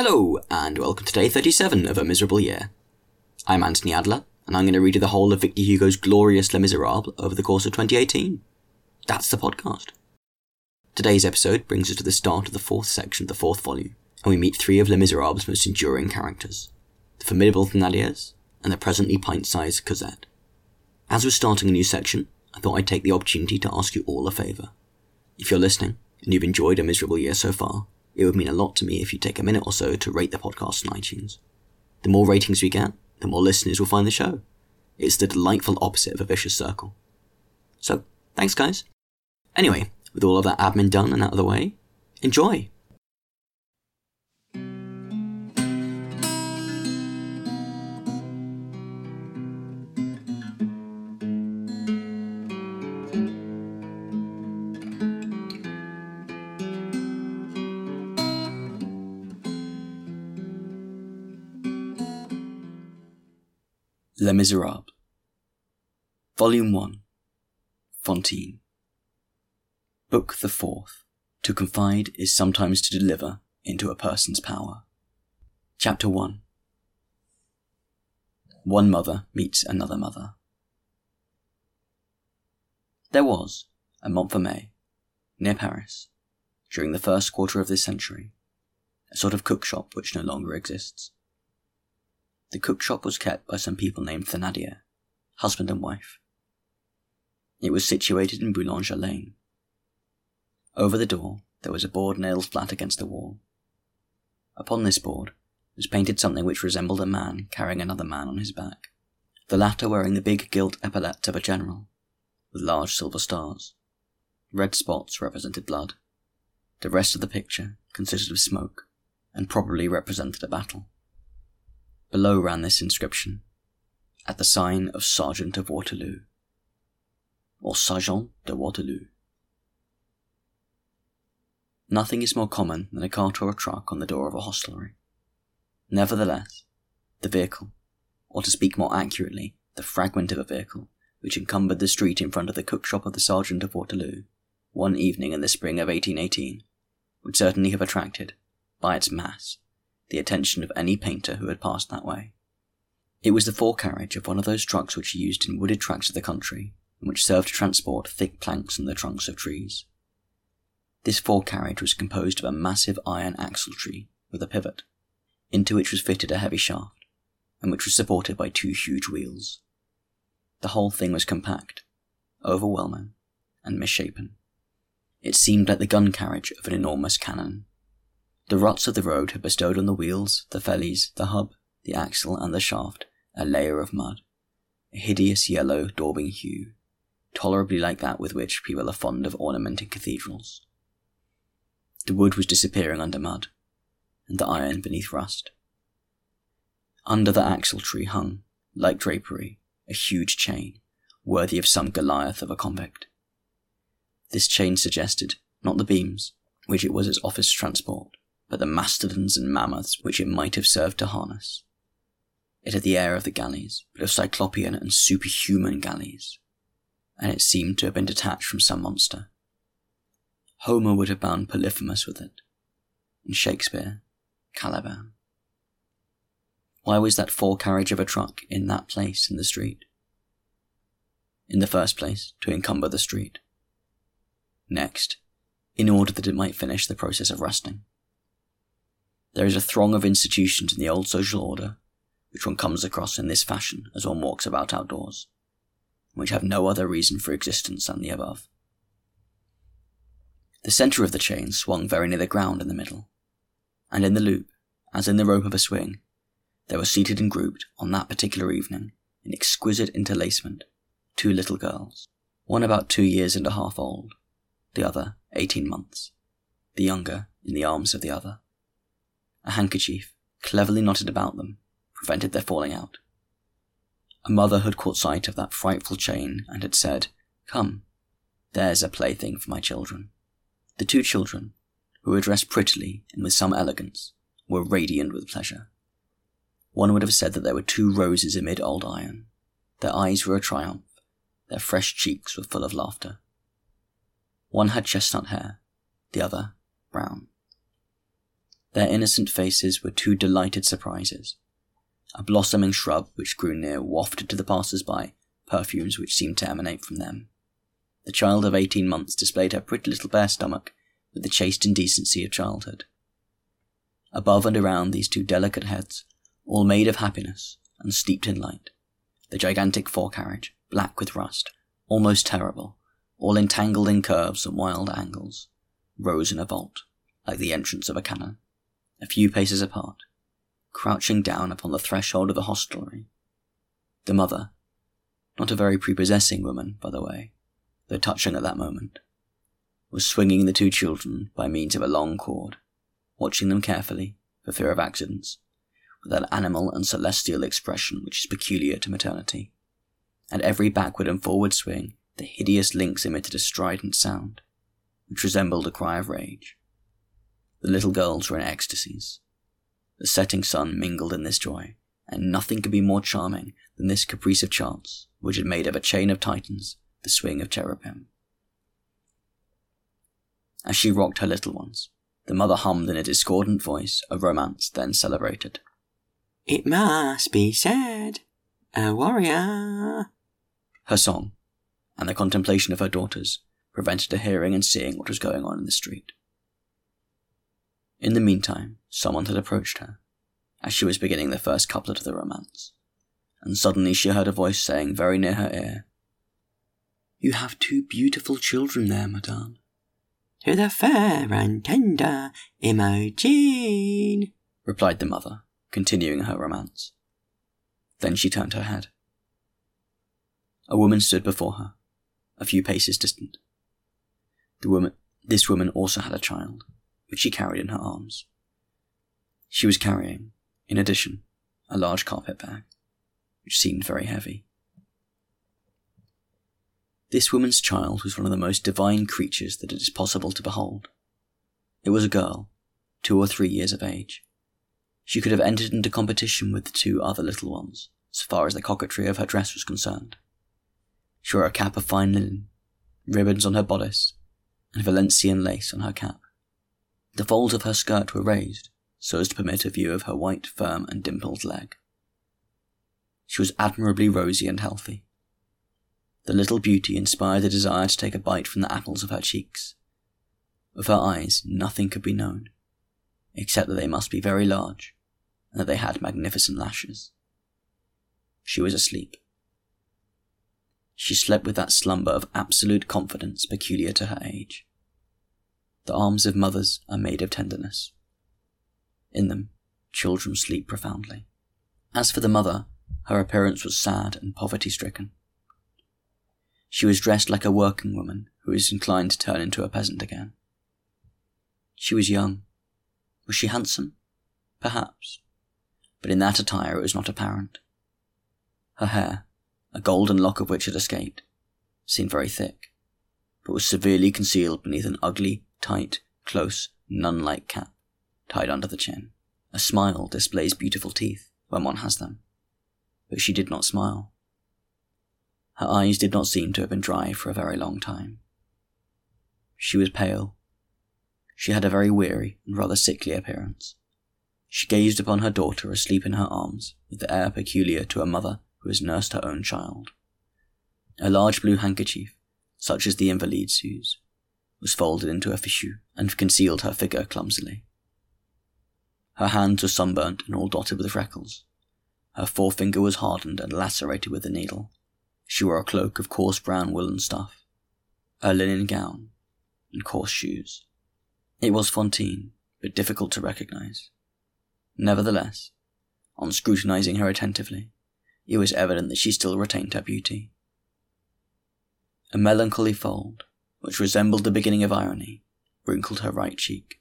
Hello, and welcome to day 37 of A Miserable Year. I'm Anthony Adler, and I'm going to read you the whole of Victor Hugo's glorious Les Miserables over the course of 2018. That's the podcast. Today's episode brings us to the start of the fourth section of the fourth volume, and we meet three of Les Miserables' most enduring characters the formidable Thénardiers and the presently pint sized Cosette. As we're starting a new section, I thought I'd take the opportunity to ask you all a favour. If you're listening, and you've enjoyed a miserable year so far, it would mean a lot to me if you take a minute or so to rate the podcast on iTunes. The more ratings we get, the more listeners will find the show. It's the delightful opposite of a vicious circle. So, thanks guys. Anyway, with all of that admin done and out of the way, enjoy! Les Miserables. Volume 1. Fantine. Book the fourth. To confide is sometimes to deliver into a person's power. Chapter 1. One mother meets another mother. There was, at Montfermeil, near Paris, during the first quarter of this century, a sort of cookshop which no longer exists. The cookshop was kept by some people named Thénardier, husband and wife. It was situated in Boulanger Lane. Over the door there was a board nailed flat against the wall. Upon this board was painted something which resembled a man carrying another man on his back, the latter wearing the big gilt epaulettes of a general, with large silver stars. Red spots represented blood. The rest of the picture consisted of smoke, and probably represented a battle. Below ran this inscription At the sign of Sergeant of Waterloo, or Sergeant de Waterloo. Nothing is more common than a cart or a truck on the door of a hostelry. Nevertheless, the vehicle, or to speak more accurately, the fragment of a vehicle, which encumbered the street in front of the cookshop of the Sergeant of Waterloo, one evening in the spring of 1818, would certainly have attracted, by its mass, the attention of any painter who had passed that way. It was the forecarriage of one of those trucks which are used in wooded tracts of the country, and which serve to transport thick planks and the trunks of trees. This forecarriage was composed of a massive iron axletree with a pivot, into which was fitted a heavy shaft, and which was supported by two huge wheels. The whole thing was compact, overwhelming, and misshapen. It seemed like the gun carriage of an enormous cannon. The ruts of the road had bestowed on the wheels, the fellies, the hub, the axle, and the shaft a layer of mud, a hideous yellow, daubing hue, tolerably like that with which people are fond of ornamenting cathedrals. The wood was disappearing under mud, and the iron beneath rust. Under the axle tree hung, like drapery, a huge chain, worthy of some Goliath of a convict. This chain suggested, not the beams, which it was its office to transport, but the mastodons and mammoths which it might have served to harness. It had the air of the galleys, but of cyclopean and superhuman galleys, and it seemed to have been detached from some monster. Homer would have bound Polyphemus with it, and Shakespeare, Caliban. Why was that four forecarriage of a truck in that place in the street? In the first place, to encumber the street. Next, in order that it might finish the process of rusting. There is a throng of institutions in the old social order, which one comes across in this fashion as one walks about outdoors, which have no other reason for existence than the above. The centre of the chain swung very near the ground in the middle, and in the loop, as in the rope of a swing, there were seated and grouped on that particular evening, in exquisite interlacement, two little girls, one about two years and a half old, the other eighteen months, the younger in the arms of the other. Handkerchief, cleverly knotted about them, prevented their falling out. A mother had caught sight of that frightful chain and had said, Come, there's a plaything for my children. The two children, who were dressed prettily and with some elegance, were radiant with pleasure. One would have said that there were two roses amid old iron. Their eyes were a triumph, their fresh cheeks were full of laughter. One had chestnut hair, the other brown. Their innocent faces were two delighted surprises. A blossoming shrub which grew near wafted to the passers-by perfumes which seemed to emanate from them. The child of eighteen months displayed her pretty little bare stomach with the chaste indecency of childhood. Above and around these two delicate heads, all made of happiness and steeped in light, the gigantic forecarriage, black with rust, almost terrible, all entangled in curves and wild angles, rose in a vault, like the entrance of a cannon, a few paces apart, crouching down upon the threshold of the hostelry. The mother, not a very prepossessing woman, by the way, though touching at that moment, was swinging the two children by means of a long cord, watching them carefully, for fear of accidents, with that animal and celestial expression which is peculiar to maternity. At every backward and forward swing, the hideous links emitted a strident sound, which resembled a cry of rage. The little girls were in ecstasies. The setting sun mingled in this joy, and nothing could be more charming than this caprice of chance, which had made of a chain of titans the swing of cherubim. As she rocked her little ones, the mother hummed in a discordant voice a romance then celebrated. It must be said, a warrior. Her song, and the contemplation of her daughters, prevented her hearing and seeing what was going on in the street. In the meantime, someone had approached her, as she was beginning the first couplet of the romance, and suddenly she heard a voice saying very near her ear, You have two beautiful children there, madame. To the fair and tender Imogen, replied the mother, continuing her romance. Then she turned her head. A woman stood before her, a few paces distant. The woman, this woman also had a child, which she carried in her arms. She was carrying, in addition, a large carpet bag, which seemed very heavy. This woman's child was one of the most divine creatures that it is possible to behold. It was a girl, two or three years of age. She could have entered into competition with the two other little ones, so far as the coquetry of her dress was concerned. She wore a cap of fine linen, ribbons on her bodice, and Valenciennes lace on her cap. The folds of her skirt were raised, so as to permit a view of her white, firm, and dimpled leg. She was admirably rosy and healthy. The little beauty inspired a desire to take a bite from the apples of her cheeks. Of her eyes, nothing could be known, except that they must be very large, and that they had magnificent lashes. She was asleep. She slept with that slumber of absolute confidence peculiar to her age. The arms of mothers are made of tenderness. In them, children sleep profoundly. As for the mother, her appearance was sad and poverty stricken. She was dressed like a working woman who is inclined to turn into a peasant again. She was young. Was she handsome? Perhaps. But in that attire it was not apparent. Her hair, a golden lock of which had escaped, seemed very thick, but was severely concealed beneath an ugly, tight, close, nun like cap tied under the chin. A smile displays beautiful teeth when one has them, but she did not smile. Her eyes did not seem to have been dry for a very long time. She was pale. She had a very weary and rather sickly appearance. She gazed upon her daughter asleep in her arms with the air peculiar to a mother who has nursed her own child. A large blue handkerchief, such as the invalids use, was folded into a fichu and concealed her figure clumsily. Her hands were sunburnt and all dotted with freckles. Her forefinger was hardened and lacerated with a needle. She wore a cloak of coarse brown woolen stuff, a linen gown, and coarse shoes. It was Fantine, but difficult to recognize. Nevertheless, on scrutinizing her attentively, it was evident that she still retained her beauty. A melancholy fold, which resembled the beginning of irony, wrinkled her right cheek.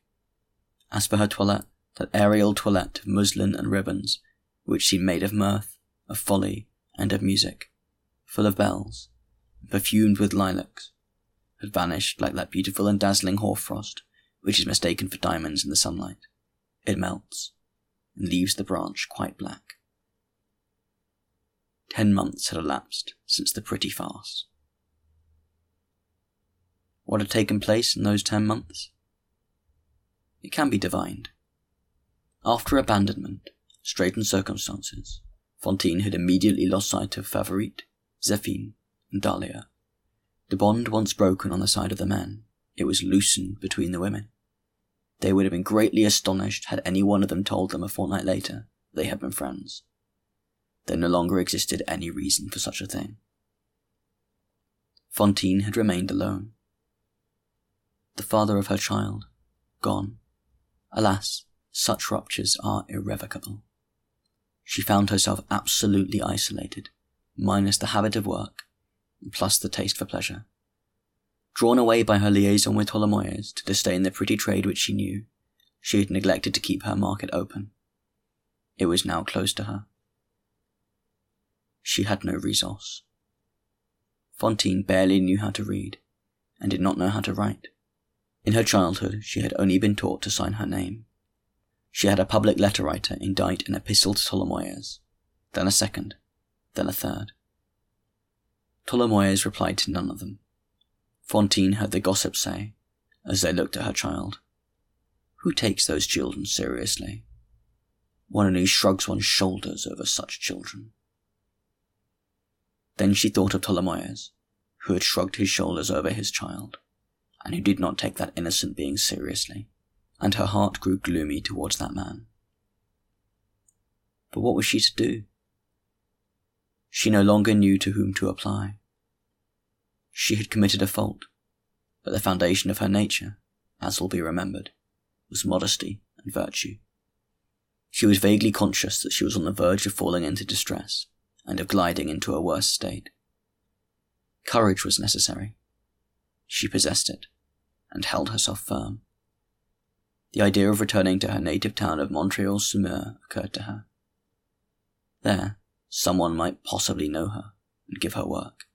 As for her toilette, that aerial toilette of muslin and ribbons, which seemed made of mirth, of folly, and of music, full of bells, perfumed with lilacs, had vanished like that beautiful and dazzling hoarfrost which is mistaken for diamonds in the sunlight. It melts, and leaves the branch quite black. Ten months had elapsed since the pretty farce. What had taken place in those ten months? It can be divined. After abandonment, straitened circumstances, Fantine had immediately lost sight of Favourite, Zéphine, and Dahlia. The bond once broken on the side of the men, it was loosened between the women. They would have been greatly astonished had any one of them told them a fortnight later they had been friends. There no longer existed any reason for such a thing. Fantine had remained alone. The father of her child, gone. Alas, such ruptures are irrevocable. She found herself absolutely isolated, minus the habit of work, plus the taste for pleasure. Drawn away by her liaison with Tholomyès to disdain the pretty trade which she knew, she had neglected to keep her market open. It was now closed to her. She had no resource. Fantine barely knew how to read, and did not know how to write. In her childhood, she had only been taught to sign her name. She had a public letter writer indite an epistle to Tholomyès, then a second, then a third. Tholomyès replied to none of them. Fantine heard the gossips say, as they looked at her child, Who takes those children seriously? One only shrugs one's shoulders over such children. Then she thought of Tholomyès, who had shrugged his shoulders over his child, and who did not take that innocent being seriously, and her heart grew gloomy towards that man. But what was she to do? She no longer knew to whom to apply. She had committed a fault, but the foundation of her nature, as will be remembered, was modesty and virtue. She was vaguely conscious that she was on the verge of falling into distress and of gliding into a worse state. Courage was necessary. She possessed it and held herself firm. The idea of returning to her native town of Montreuil-sur-Mer occurred to her. There, someone might possibly know her and give her work.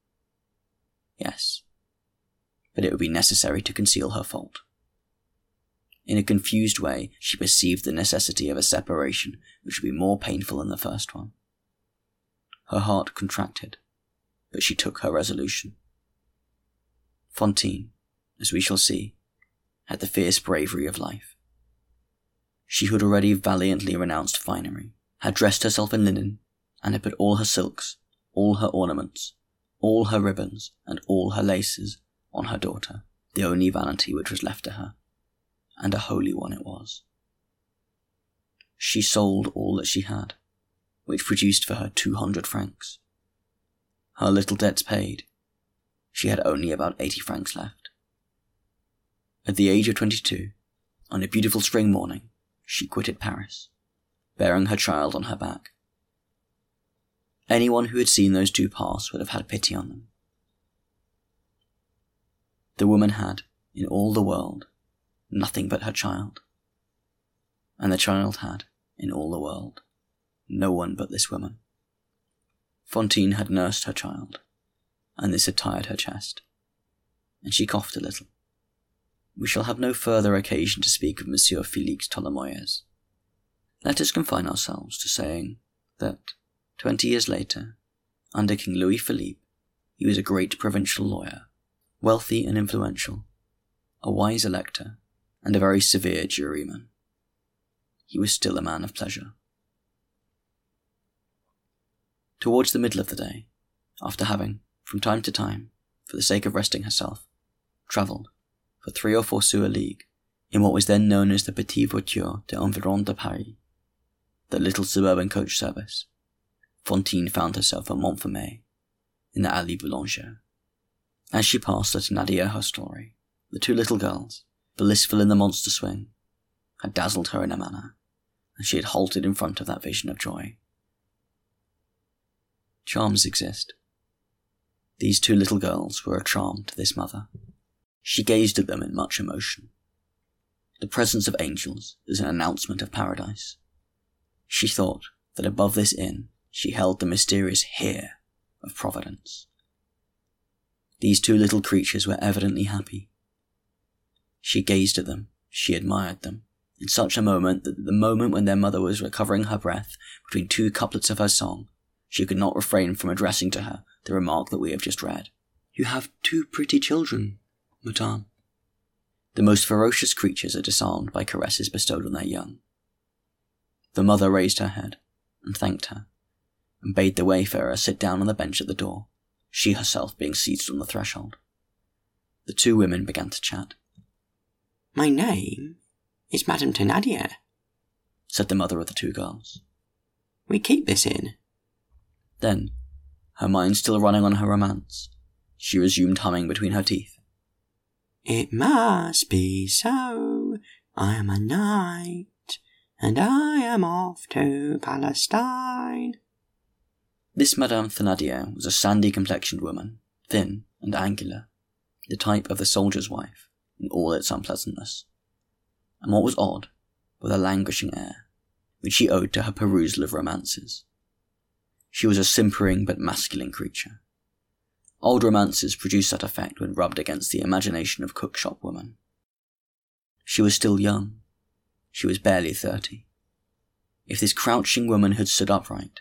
Yes, but it would be necessary to conceal her fault. In a confused way, she perceived the necessity of a separation which would be more painful than the first one. Her heart contracted, but she took her resolution. Fantine, as we shall see, had the fierce bravery of life. She had already valiantly renounced finery, had dressed herself in linen, and had put all her silks, all her ornaments, all her ribbons, and all her laces on her daughter, the only vanity which was left to her, and a holy one it was. She sold all that she had, which produced for her two hundred francs. Her little debts paid, she had only about eighty francs left. At the age of twenty-two, on a beautiful spring morning, she quitted Paris, bearing her child on her back. Anyone who had seen those two pass would have had pity on them. The woman had, in all the world, nothing but her child. And the child had, in all the world, no one but this woman. Fantine had nursed her child, and this had tired her chest, and she coughed a little. We shall have no further occasion to speak of Monsieur Felix Tholomyès. Let us confine ourselves to saying that Twenty years later, under King Louis Philippe, he was a great provincial lawyer, wealthy and influential, a wise elector, and a very severe juryman. He was still a man of pleasure. Towards the middle of the day, after having, from time to time, for the sake of resting herself, travelled, for three or four sous a league, in what was then known as the Petite Voiture de Environ de Paris, the little suburban coach service, Fantine found herself at Montfermeil, in the Allée Boulanger. As she passed the Thénardier hostelry, the two little girls, blissful in the monster swing, had dazzled her in a manner, and she had halted in front of that vision of joy. Charms exist. These two little girls were a charm to this mother. She gazed at them in much emotion. The presence of angels is an announcement of paradise. She thought that above this inn she held the mysterious here of Providence. These two little creatures were evidently happy. She gazed at them, she admired them, in such a moment that at the moment when their mother was recovering her breath between two couplets of her song, she could not refrain from addressing to her the remark that we have just read. You have two pretty children, madame. The most ferocious creatures are disarmed by caresses bestowed on their young. The mother raised her head and thanked her, and bade the wayfarer sit down on the bench at the door, she herself being seated on the threshold. The two women began to chat. My name is Madame Thénardier, said the mother of the two girls. We keep this inn. Then, her mind still running on her romance, she resumed humming between her teeth. It must be so. I am a knight, and I am off to Palestine. This Madame Thénardier was a sandy complexioned woman, thin and angular, the type of the soldier's wife in all its unpleasantness. And what was odd, with a languishing air, which she owed to her perusal of romances. She was a simpering but masculine creature. Old romances produce that effect when rubbed against the imagination of cookshop women. She was still young. She was barely thirty. If this crouching woman had stood upright,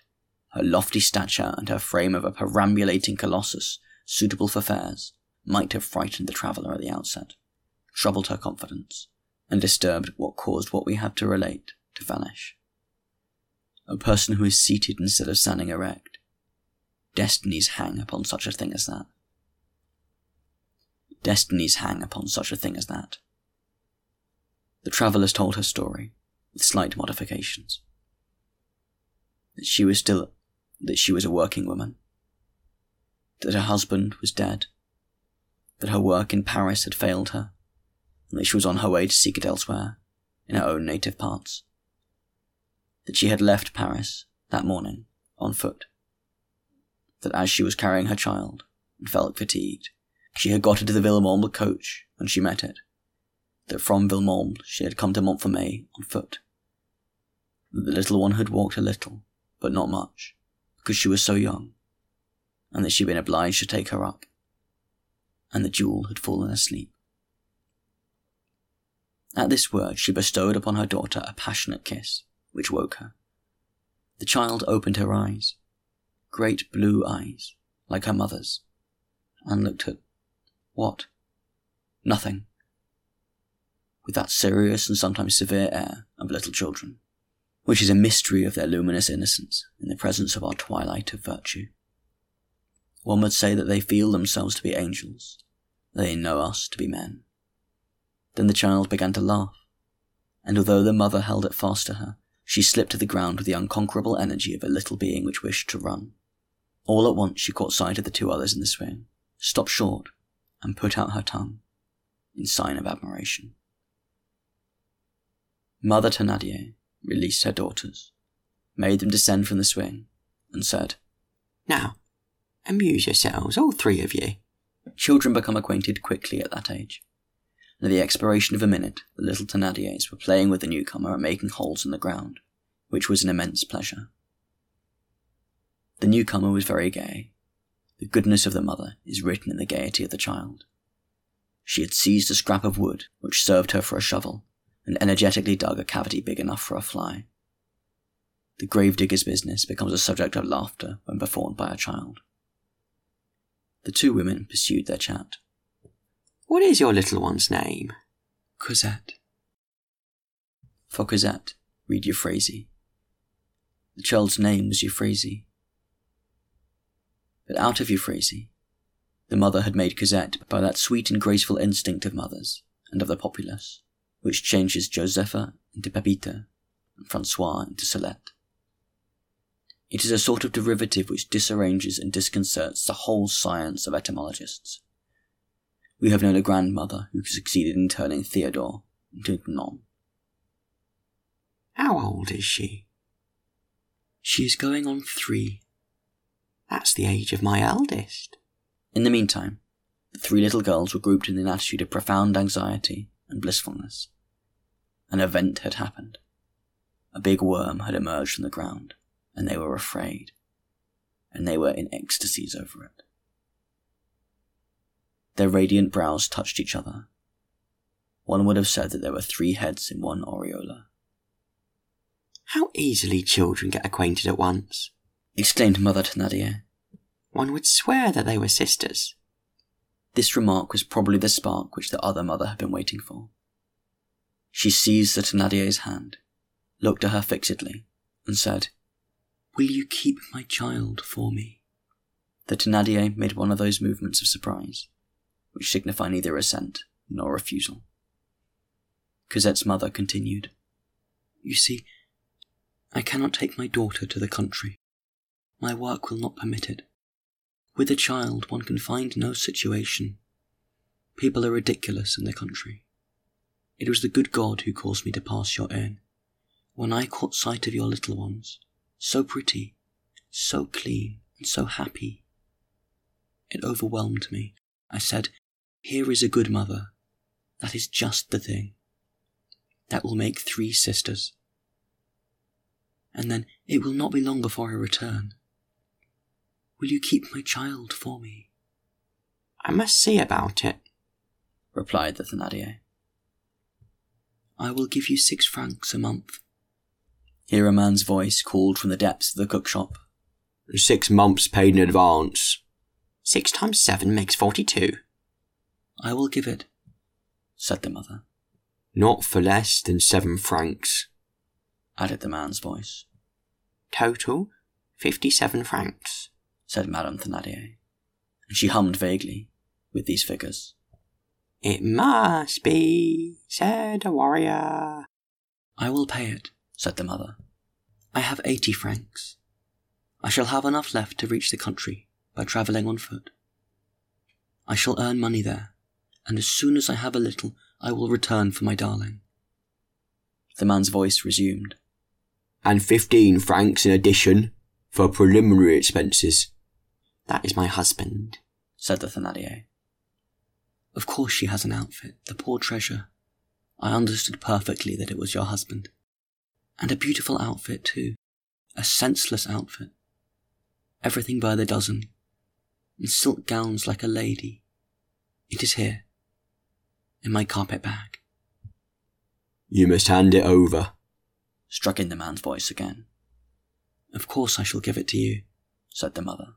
her lofty stature and her frame of a perambulating colossus suitable for fairs might have frightened the traveller at the outset, troubled her confidence, and disturbed what caused what we have to relate to vanish. A person who is seated instead of standing erect. Destinies hang upon such a thing as that. Destinies hang upon such a thing as that. The travellers told her story, with slight modifications. That she was still that she was a working woman, that her husband was dead, that her work in Paris had failed her, and that she was on her way to seek it elsewhere, in her own native parts. That she had left Paris that morning on foot. That as she was carrying her child and felt fatigued, she had got into the Villemomble coach when she met it. That from Villemomble she had come to Montfermeil on foot. That the little one had walked a little, but not much, because she was so young, and that she had been obliged to take her up, and that Jewel had fallen asleep. At this word, she bestowed upon her daughter a passionate kiss, which woke her. The child opened her eyes, great blue eyes, like her mother's, and looked at what? Nothing. With that serious and sometimes severe air of little children which is a mystery of their luminous innocence in the presence of our twilight of virtue. One would say that they feel themselves to be angels, they know us to be men. Then the child began to laugh, and although the mother held it fast to her, she slipped to the ground with the unconquerable energy of a little being which wished to run. All at once she caught sight of the two others in the swing, stopped short, and put out her tongue, in sign of admiration. Mother Thénardier released her daughters, made them descend from the swing, and said, Now, amuse yourselves, all three of you. Children become acquainted quickly at that age. And at the expiration of a minute, the little Thénardiers were playing with the newcomer and making holes in the ground, which was an immense pleasure. The newcomer was very gay. The goodness of the mother is written in the gaiety of the child. She had seized a scrap of wood, which served her for a shovel, and energetically dug a cavity big enough for a fly. The gravedigger's business becomes a subject of laughter when performed by a child. The two women pursued their chat. What is your little one's name? Cosette. For Cosette, read Euphrasie. The child's name was Euphrasie. But out of Euphrasie, the mother had made Cosette by that sweet and graceful instinct of mothers and of the populace which changes Josepha into Pepita and Francois into Sillette. It is a sort of derivative which disarranges and disconcerts the whole science of etymologists. We have known a grandmother who succeeded in turning Theodore into Gnon. How old is she? She is going on three. That's the age of my eldest. In the meantime, the three little girls were grouped in an attitude of profound anxiety and blissfulness. An event had happened. A big worm had emerged from the ground, and they were afraid, and they were in ecstasies over it. Their radiant brows touched each other. One would have said that there were three heads in one aureola. How easily children get acquainted at once, exclaimed Mother Thénardier. One would swear that they were sisters. This remark was probably the spark which the other mother had been waiting for. She seized the Thénardier's hand, looked at her fixedly, and said, Will you keep my child for me? The Thénardier made one of those movements of surprise, which signify neither assent nor refusal. Cosette's mother continued, You see, I cannot take my daughter to the country. My work will not permit it. With a child, one can find no situation. People are ridiculous in the country. It was the good God who caused me to pass your inn. When I caught sight of your little ones, so pretty, so clean, and so happy, it overwhelmed me. I said, Here is a good mother. That is just the thing. That will make three sisters. And then it will not be long before I return. Will you keep my child for me? I must see about it, replied the Thénardier. I will give you six francs a month. Here a man's voice called from the depths of the cookshop. Six months paid in advance. Six times seven makes forty-two. I will give it, said the mother. Not for less than seven francs, added the man's voice. Total, fifty-seven francs said Madame Thénardier, and she hummed vaguely with these figures. It must be, said a warrior. I will pay it, said the mother. I have eighty francs. I shall have enough left to reach the country by travelling on foot. I shall earn money there, and as soon as I have a little, I will return for my darling. The man's voice resumed. And fifteen francs in addition for preliminary expenses. That is my husband, said the Thénardier. Of course she has an outfit, the poor treasure. I understood perfectly that it was your husband. And a beautiful outfit, too. A senseless outfit. Everything by the dozen. And silk gowns like a lady. It is here. In my carpet bag. You must hand it over, struck in the man's voice again. Of course I shall give it to you, said the mother.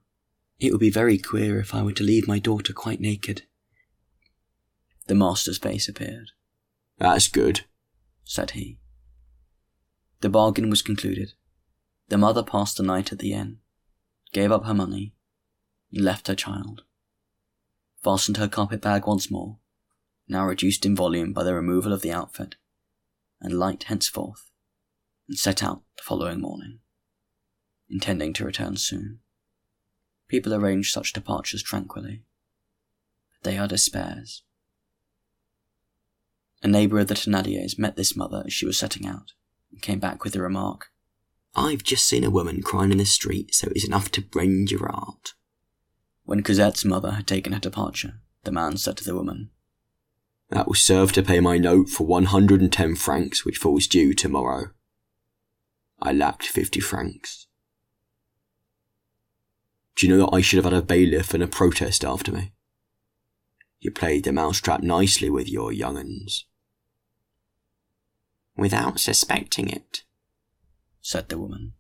It would be very queer if I were to leave my daughter quite naked. The master's face appeared. That's good, said he. The bargain was concluded. The mother passed the night at the inn, gave up her money, and left her child. Fastened her carpet bag once more, now reduced in volume by the removal of the outfit, and light henceforth, and set out the following morning, intending to return soon. People arrange such departures tranquilly. But they are despairs. A neighbour of the Thénardiers met this mother as she was setting out, and came back with the remark, I've just seen a woman crying in the street, so it's enough to rend your heart. When Cosette's mother had taken her departure, the man said to the woman, That will serve to pay my note for 110 francs which falls due tomorrow. I lacked 50 francs. Do you know that I should have had a bailiff and a protest after me? You played the mousetrap nicely with your young uns. Without suspecting it, said the woman.